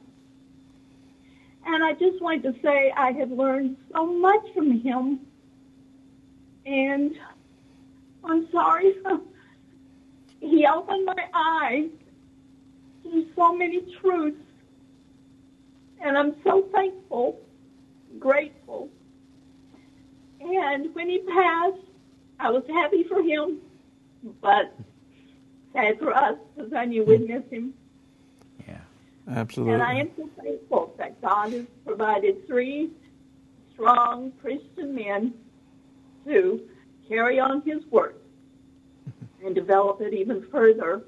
[SPEAKER 12] And I just wanted to say I have learned so much from him. And I'm sorry. *laughs* he opened my eyes to so many truths. And I'm so thankful, grateful. And when he passed, I was happy for him, but sad for us because I knew we'd miss him.
[SPEAKER 1] Yeah, absolutely.
[SPEAKER 12] And I am so thankful that God has provided three strong Christian men to carry on his work *laughs* and develop it even further.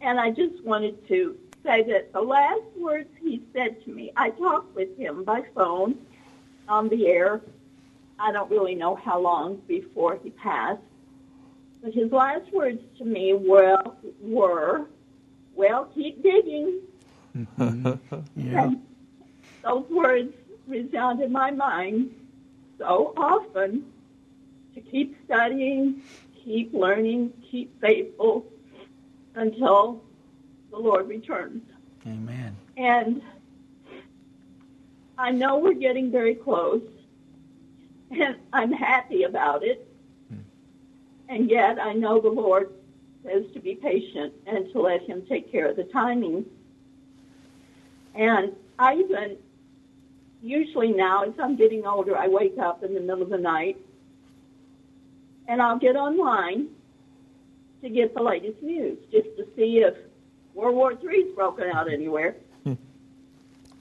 [SPEAKER 12] And I just wanted to say that the last words he said to me, I talked with him by phone on the air. I don't really know how long before he passed. But his last words to me were, were well, keep digging. *laughs*
[SPEAKER 2] yeah.
[SPEAKER 12] those words resound in my mind so often to keep studying, keep learning, keep faithful until the Lord returns.
[SPEAKER 2] Amen.
[SPEAKER 12] And I know we're getting very close, and I'm happy about it. Hmm. And yet I know the Lord says to be patient and to let Him take care of the timing. And I even, usually now, as I'm getting older, I wake up in the middle of the night and I'll get online to get the latest news just to see if World War III's broken out anywhere. *laughs*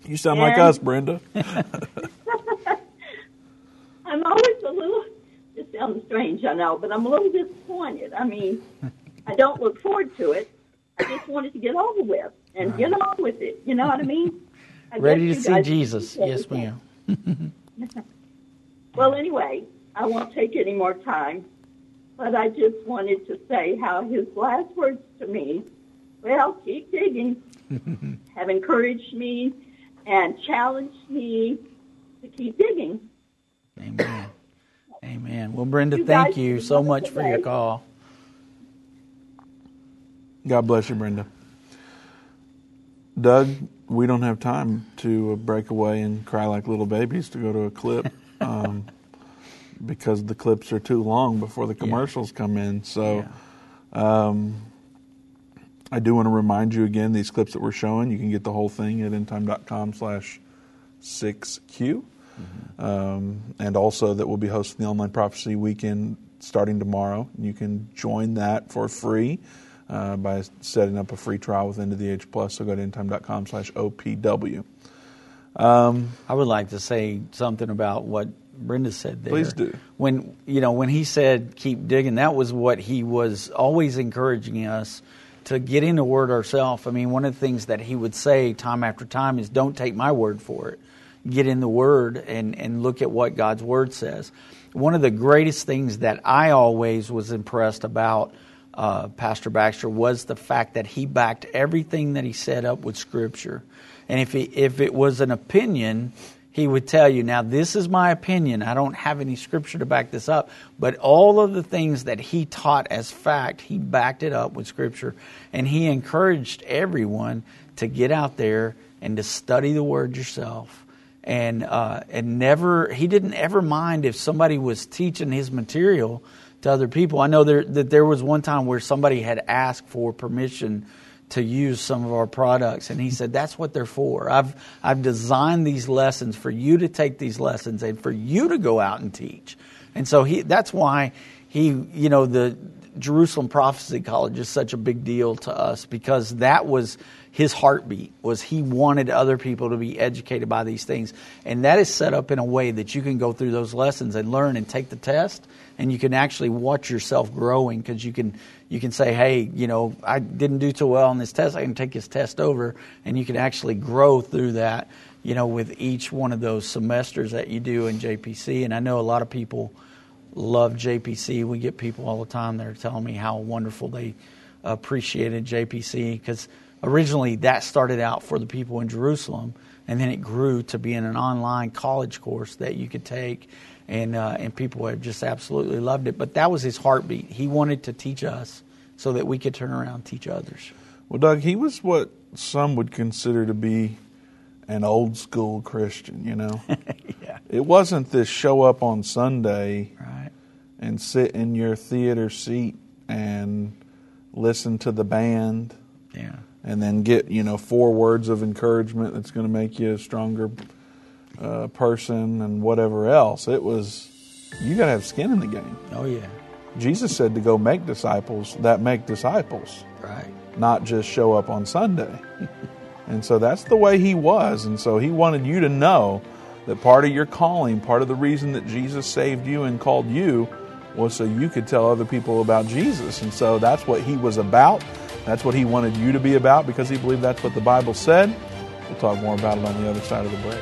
[SPEAKER 1] You sound and like us, Brenda. *laughs* *laughs*
[SPEAKER 12] I'm always a little, it sounds strange, I know, but I'm a little disappointed. I mean, I don't look forward to it. I just wanted to get over with and right. get on with it. You know what I mean? I
[SPEAKER 2] Ready to see Jesus. Yes, ma'am. *laughs* *laughs*
[SPEAKER 12] well, anyway, I won't take any more time, but I just wanted to say how his last words to me, well, keep digging, *laughs* have encouraged me and challenged me to keep digging.
[SPEAKER 2] Amen. Amen. Well, Brenda, you thank you so much for your call.
[SPEAKER 1] God bless you, Brenda. Doug, we don't have time to break away and cry like little babies to go to a clip *laughs* um, because the clips are too long before the commercials yeah. come in. So yeah. um, I do want to remind you again these clips that we're showing, you can get the whole thing at endtime.com slash 6Q. Mm-hmm. Um, and also that we'll be hosting the Online Prophecy Weekend starting tomorrow. You can join that for free uh, by setting up a free trial with End of the Age Plus. So go to endtime.com slash OPW.
[SPEAKER 2] Um, I would like to say something about what Brenda said there.
[SPEAKER 1] Please do.
[SPEAKER 2] When you know when he said keep digging, that was what he was always encouraging us to get in the Word ourselves. I mean, one of the things that he would say time after time is, "Don't take my word for it. Get in the Word and and look at what God's Word says." One of the greatest things that I always was impressed about uh, Pastor Baxter was the fact that he backed everything that he set up with Scripture. And if he, if it was an opinion, he would tell you, now this is my opinion. I don't have any scripture to back this up. But all of the things that he taught as fact, he backed it up with scripture. And he encouraged everyone to get out there and to study the word yourself. And, uh, and never, he didn't ever mind if somebody was teaching his material to other people. I know there, that there was one time where somebody had asked for permission to use some of our products. And he said, That's what they're for. I've, I've designed these lessons for you to take these lessons and for you to go out and teach. And so he, that's why he, you know, the Jerusalem Prophecy College is such a big deal to us because that was his heartbeat was he wanted other people to be educated by these things and that is set up in a way that you can go through those lessons and learn and take the test and you can actually watch yourself growing because you can you can say, hey, you know, I didn't do too well on this test. I can take this test over, and you can actually grow through that, you know, with each one of those semesters that you do in JPC. And I know a lot of people love JPC. We get people all the time that are telling me how wonderful they appreciated JPC because originally that started out for the people in Jerusalem, and then it grew to being an online college course that you could take and uh, and people have just absolutely loved it. But that was his heartbeat. He wanted to teach us so that we could turn around and teach others.
[SPEAKER 1] Well, Doug, he was what some would consider to be an old school Christian. You know, *laughs*
[SPEAKER 2] yeah.
[SPEAKER 1] it wasn't this show up on Sunday
[SPEAKER 2] right.
[SPEAKER 1] and sit in your theater seat and listen to the band.
[SPEAKER 2] Yeah.
[SPEAKER 1] And then get you know four words of encouragement that's going to make you a stronger uh, person and whatever else. It was you got to have skin in the game.
[SPEAKER 2] Oh yeah.
[SPEAKER 1] Jesus said to go make disciples that make disciples,
[SPEAKER 2] right?
[SPEAKER 1] Not just show up on Sunday. *laughs* and so that's the way he was. And so he wanted you to know that part of your calling, part of the reason that Jesus saved you and called you was so you could tell other people about Jesus. And so that's what he was about. That's what he wanted you to be about because he believed that's what the Bible said. We'll talk more about it on the other side of the break.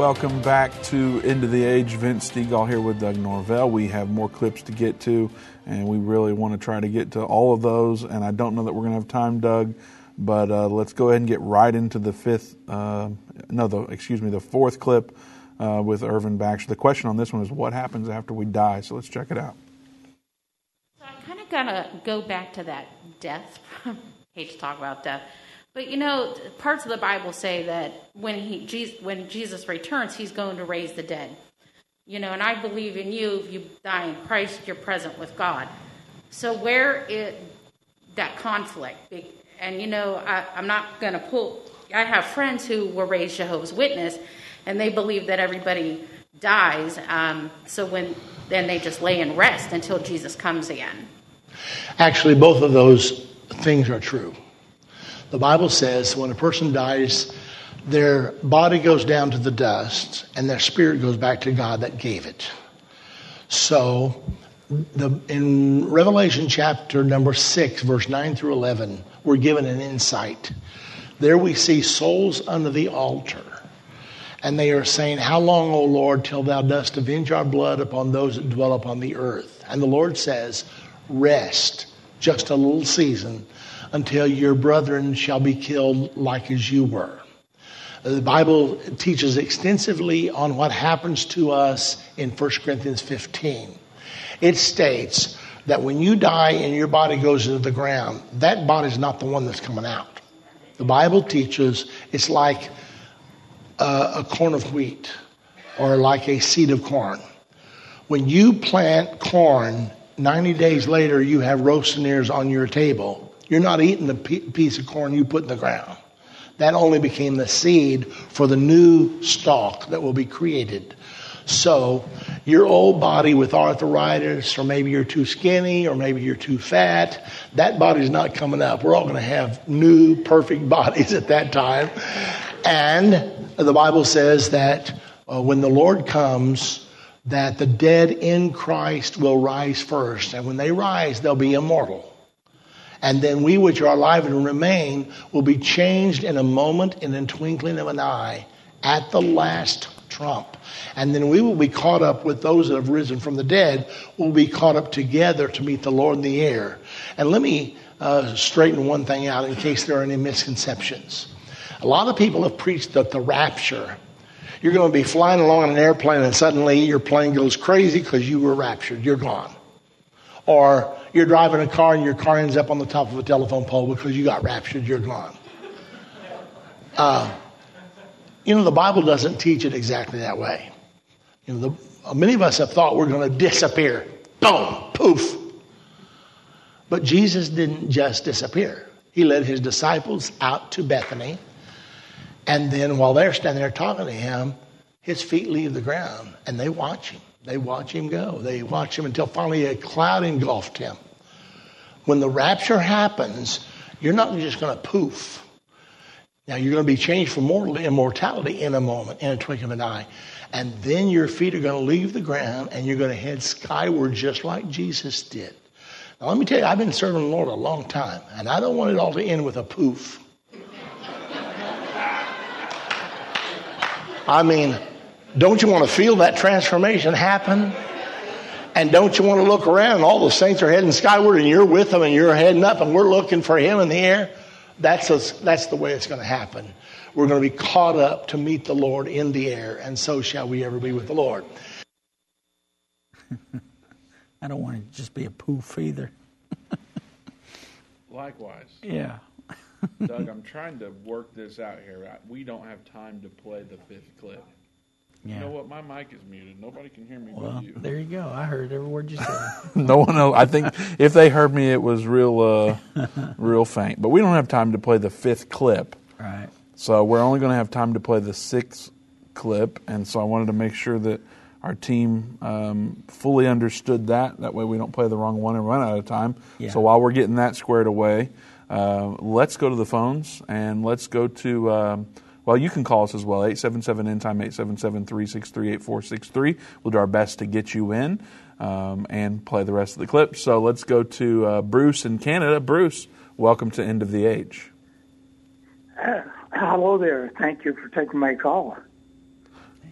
[SPEAKER 1] Welcome back to End of the Age. Vince Stegall here with Doug Norvell. We have more clips to get to, and we really want to try to get to all of those. And I don't know that we're going to have time, Doug, but uh, let's go ahead and get right into the fifth, uh, no, the, excuse me, the fourth clip uh, with Irvin Baxter. The question on this one is what happens after we die? So let's check it out.
[SPEAKER 13] So I kind of got to go back to that death. *laughs* hate to talk about death but you know, parts of the Bible say that when he Jesus, when Jesus returns, he's going to raise the dead. You know, and I believe in you. If you die in Christ, you're present with God. So where it that conflict? And you know, I, I'm not going to pull. I have friends who were raised Jehovah's Witness, and they believe that everybody dies. Um, so when then they just lay in rest until Jesus comes again.
[SPEAKER 6] Actually, both of those things are true. The Bible says when a person dies, their body goes down to the dust and their spirit goes back to God that gave it. So, the, in Revelation chapter number 6, verse 9 through 11, we're given an insight. There we see souls under the altar. And they are saying, How long, O Lord, till thou dost avenge our blood upon those that dwell upon the earth? And the Lord says, Rest just a little season until your brethren shall be killed like as you were. The Bible teaches extensively on what happens to us in 1 Corinthians 15. It states that when you die and your body goes into the ground, that body is not the one that's coming out. The Bible teaches it's like a, a corn of wheat or like a seed of corn. When you plant corn, 90 days later you have roasting ears on your table. You're not eating the piece of corn you put in the ground. That only became the seed for the new stalk that will be created. So, your old body with arthritis, or maybe you're too skinny, or maybe you're too fat, that body's not coming up. We're all going to have new, perfect *laughs* bodies at that time. And the Bible says that uh, when the Lord comes, that the dead in Christ will rise first. And when they rise, they'll be immortal. And then we which are alive and remain will be changed in a moment, in a twinkling of an eye, at the last trump. And then we will be caught up with those that have risen from the dead, will be caught up together to meet the Lord in the air. And let me uh, straighten one thing out in case there are any misconceptions. A lot of people have preached that the rapture, you're going to be flying along in an airplane and suddenly your plane goes crazy because you were raptured, you're gone. Or you're driving a car and your car ends up on the top of a telephone pole because you got raptured, you're gone. Uh, you know, the Bible doesn't teach it exactly that way. You know, the, many of us have thought we're going to disappear. Boom, poof. But Jesus didn't just disappear. He led his disciples out to Bethany. And then while they're standing there talking to him, his feet leave the ground and they watch him. They watch him go. They watch him until finally a cloud engulfed him. When the rapture happens, you're not just going to poof. Now you're going to be changed from mortal to immortality in a moment, in a twinkling of an eye. And then your feet are going to leave the ground and you're going to head skyward just like Jesus did. Now let me tell you, I've been serving the Lord a long time, and I don't want it all to end with a poof. *laughs* I mean, don't you want to feel that transformation happen? And don't you want to look around and all the saints are heading skyward and you're with them and you're heading up and we're looking for him in the air? That's, a, that's the way it's going to happen. We're going to be caught up to meet the Lord in the air, and so shall we ever be with the Lord. *laughs*
[SPEAKER 2] I don't want to just be a poof either. *laughs*
[SPEAKER 1] Likewise.
[SPEAKER 2] Yeah.
[SPEAKER 1] Doug, *laughs* I'm trying to work this out here. We don't have time to play the fifth clip. Yeah. You know what? My mic is muted. Nobody can hear me
[SPEAKER 2] well,
[SPEAKER 1] but you.
[SPEAKER 2] There you go. I heard every word you said. *laughs*
[SPEAKER 1] no one else. I think if they heard me, it was real, uh, *laughs* real faint. But we don't have time to play the fifth clip.
[SPEAKER 2] Right.
[SPEAKER 1] So we're only going to have time to play the sixth clip, and so I wanted to make sure that our team um, fully understood that. That way, we don't play the wrong one and run out of time. Yeah. So while we're getting that squared away, uh, let's go to the phones and let's go to. Um, well, you can call us as well, 877 End Time, 877 363 8463. We'll do our best to get you in um, and play the rest of the clip. So let's go to uh, Bruce in Canada. Bruce, welcome to End of the Age.
[SPEAKER 14] Uh, hello there. Thank you for taking my call.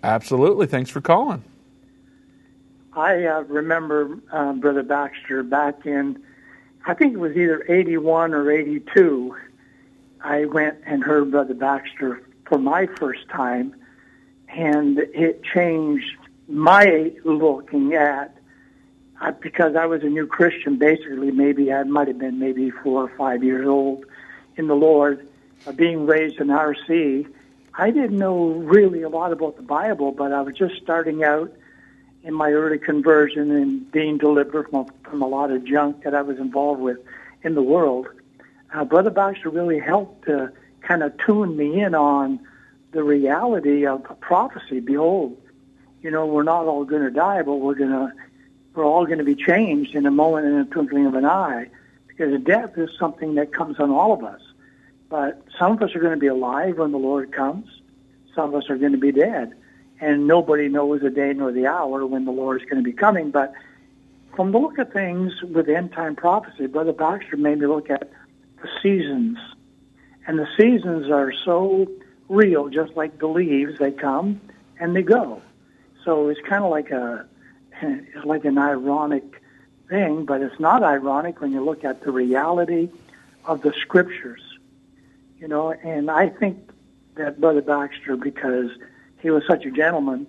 [SPEAKER 1] Absolutely. Thanks for calling.
[SPEAKER 14] I uh, remember uh, Brother Baxter back in, I think it was either 81 or 82. I went and heard Brother Baxter for my first time, and it changed my looking at uh, because I was a new Christian. Basically, maybe I might have been maybe four or five years old in the Lord, uh, being raised in RC. I didn't know really a lot about the Bible, but I was just starting out in my early conversion and being delivered from, from a lot of junk that I was involved with in the world. Uh, Brother Baxter really helped to kind of tune me in on the reality of prophecy. Behold, you know, we're not all going to die, but we're going to, we're all going to be changed in a moment, in a twinkling of an eye, because death is something that comes on all of us. But some of us are going to be alive when the Lord comes. Some of us are going to be dead. And nobody knows the day nor the hour when the Lord is going to be coming. But from the look of things with end time prophecy, Brother Baxter made me look at the seasons. And the seasons are so real, just like the leaves. They come and they go. So it's kind of like a it's *laughs* like an ironic thing, but it's not ironic when you look at the reality of the scriptures. You know, and I think that Brother Baxter, because he was such a gentleman,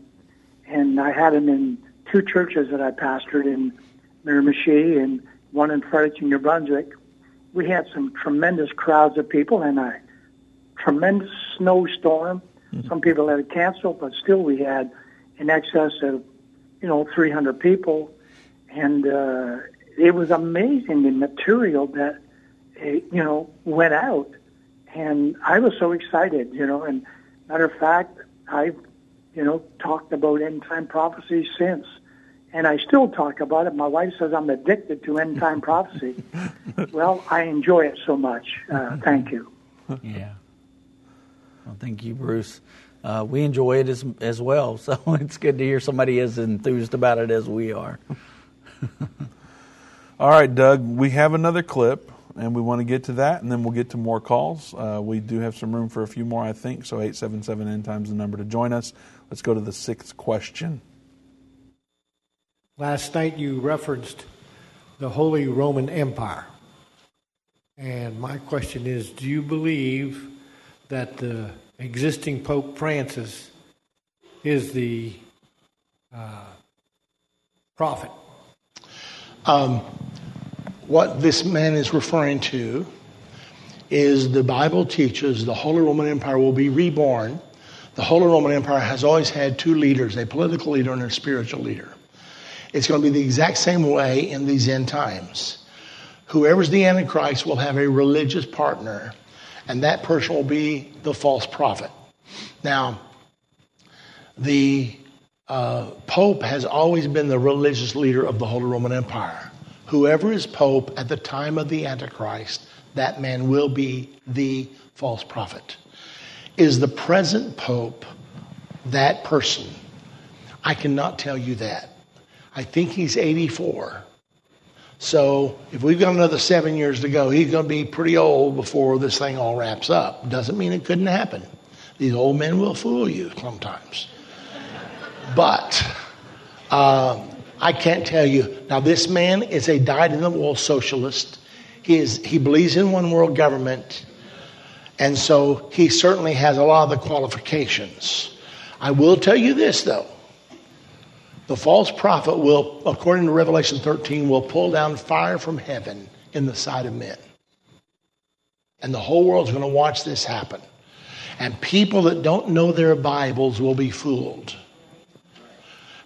[SPEAKER 14] and I had him in two churches that I pastored in Miramichi and one in Fredericton, New Brunswick. We had some tremendous crowds of people and a tremendous snowstorm. Mm-hmm. Some people had to cancel, but still we had in excess of, you know, 300 people. And uh, it was amazing the material that, uh, you know, went out. And I was so excited, you know, and matter of fact, I've, you know, talked about end time prophecy since and I still talk about it. My wife says I'm addicted to end time prophecy. *laughs* well, I enjoy it so much. Uh, thank you.
[SPEAKER 2] Yeah. Well, thank you, Bruce. Uh, we enjoy it as as well, *laughs* so it's good to hear somebody as enthused about it as we are. *laughs*
[SPEAKER 1] All right, Doug, we have another clip, and we want to get to that, and then we'll get to more calls. Uh, we do have some room for a few more, I think. So eight seven seven end times the number to join us. Let's go to the sixth question.
[SPEAKER 15] Last night you referenced the Holy Roman Empire. And my question is do you believe that the existing Pope Francis is the uh, prophet?
[SPEAKER 6] Um, what this man is referring to is the Bible teaches the Holy Roman Empire will be reborn. The Holy Roman Empire has always had two leaders a political leader and a spiritual leader. It's going to be the exact same way in these end times. Whoever's the Antichrist will have a religious partner, and that person will be the false prophet. Now, the uh, Pope has always been the religious leader of the Holy Roman Empire. Whoever is Pope at the time of the Antichrist, that man will be the false prophet. Is the present Pope that person? I cannot tell you that. I think he's 84. So if we've got another seven years to go, he's going to be pretty old before this thing all wraps up. Doesn't mean it couldn't happen. These old men will fool you sometimes. But um, I can't tell you. Now, this man is a dyed in the wool socialist. He, is, he believes in one world government. And so he certainly has a lot of the qualifications. I will tell you this, though. The false prophet will, according to Revelation 13, will pull down fire from heaven in the sight of men. And the whole world's going to watch this happen. And people that don't know their Bibles will be fooled.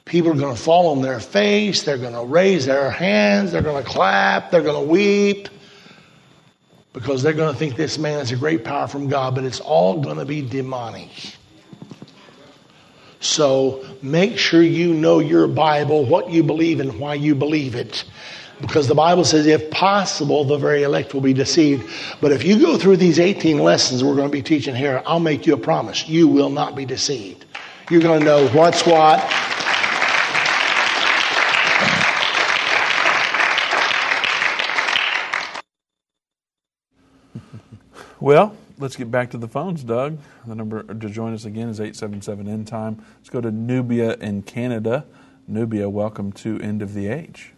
[SPEAKER 6] People are going to fall on their face, they're going to raise their hands, they're going to clap, they're going to weep because they're going to think this man is a great power from God, but it's all going to be demonic. So make sure you know your Bible, what you believe, and why you believe it. Because the Bible says, if possible, the very elect will be deceived. But if you go through these 18 lessons we're going to be teaching here, I'll make you a promise. You will not be deceived. You're going to know what's what.
[SPEAKER 1] Well, let's get back to the phones, Doug. The number to join us again is 877 End Time. Let's go to Nubia in Canada. Nubia, welcome to End of the Age.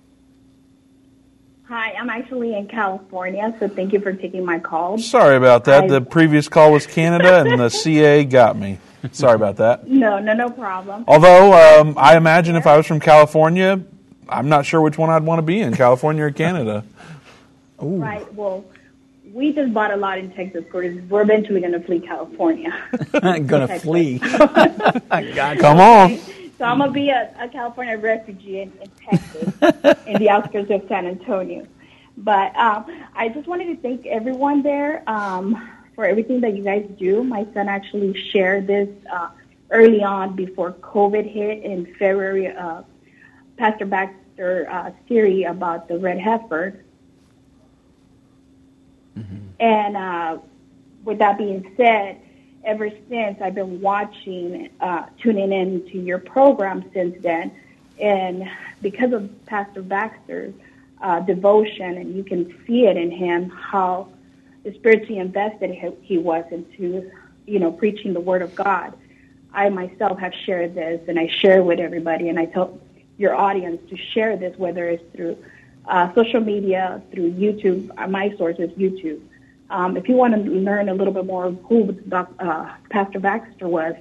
[SPEAKER 16] Hi, I'm actually in California, so thank you for taking my call.
[SPEAKER 1] Sorry about that.
[SPEAKER 16] I...
[SPEAKER 1] The previous call was Canada, and the *laughs* CA got me. Sorry about that.
[SPEAKER 16] No, no, no problem.
[SPEAKER 1] Although um, I imagine if I was from California, I'm not sure which one I'd want to be in, California or Canada.
[SPEAKER 16] Ooh. Right. Well, we just bought a lot in Texas because we're eventually going to flee California. *laughs*
[SPEAKER 2] going to flee. *laughs* *laughs*
[SPEAKER 1] Come on.
[SPEAKER 16] So I'm going to be a, a California refugee in, in Texas, in the outskirts of San Antonio. But um, I just wanted to thank everyone there um, for everything that you guys do. My son actually shared this uh, early on before COVID hit in February. Uh, Pastor Baxter uh, theory about the red heifer Mm-hmm. And uh, with that being said, ever since I've been watching, uh, tuning in to your program since then, and because of Pastor Baxter's uh, devotion, and you can see it in him how spiritually invested he was into you know, preaching the word of God. I myself have shared this and I share with everybody and I tell your audience to share this, whether it's through uh, social media, through YouTube. Uh, my source is YouTube. Um, if you want to learn a little bit more of who uh, Pastor Baxter was,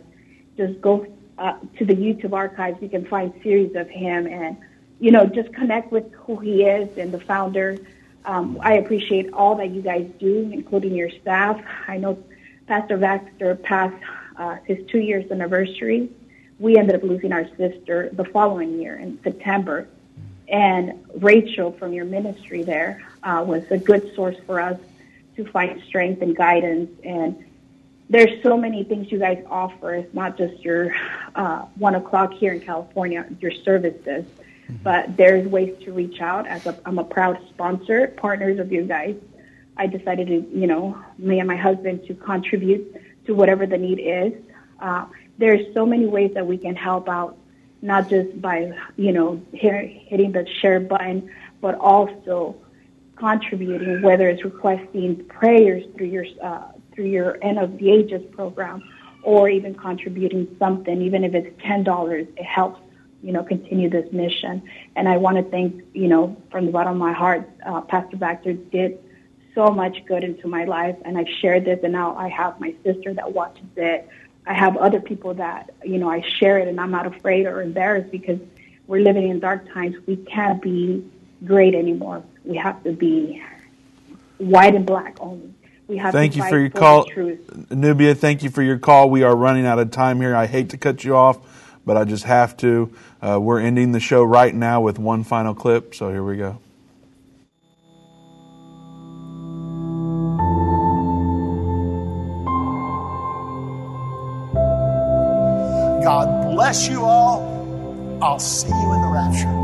[SPEAKER 16] just go uh, to the YouTube archives. You can find series of him and, you know, just connect with who he is and the founder. Um, I appreciate all that you guys do, including your staff. I know Pastor Baxter passed uh, his two years anniversary. We ended up losing our sister the following year in September. And Rachel from your ministry there uh, was a good source for us to find strength and guidance. And there's so many things you guys offer. It's not just your uh, one o'clock here in California, your services, mm-hmm. but there's ways to reach out. As a, I'm a proud sponsor, partners of you guys. I decided to, you know, me and my husband to contribute to whatever the need is. Uh, there's so many ways that we can help out, not just by, you know, hitting the share button, but also contributing, whether it's requesting prayers through your uh, through your end of the ages program, or even contributing something, even if it's ten dollars, it helps you know continue this mission. And I want to thank you know from the bottom of my heart, uh, Pastor Baxter did so much good into my life, and I've shared this, and now I have my sister that watches it. I have other people that you know I share it, and I'm not afraid or embarrassed because we're living in dark times. We can't be great anymore. We have to be white and black only. We have
[SPEAKER 1] thank
[SPEAKER 16] to
[SPEAKER 1] you for your for call, Nubia. Thank you for your call. We are running out of time here. I hate to cut you off, but I just have to. Uh, we're ending the show right now with one final clip. So here we go.
[SPEAKER 17] God bless you all. I'll see you in the rapture.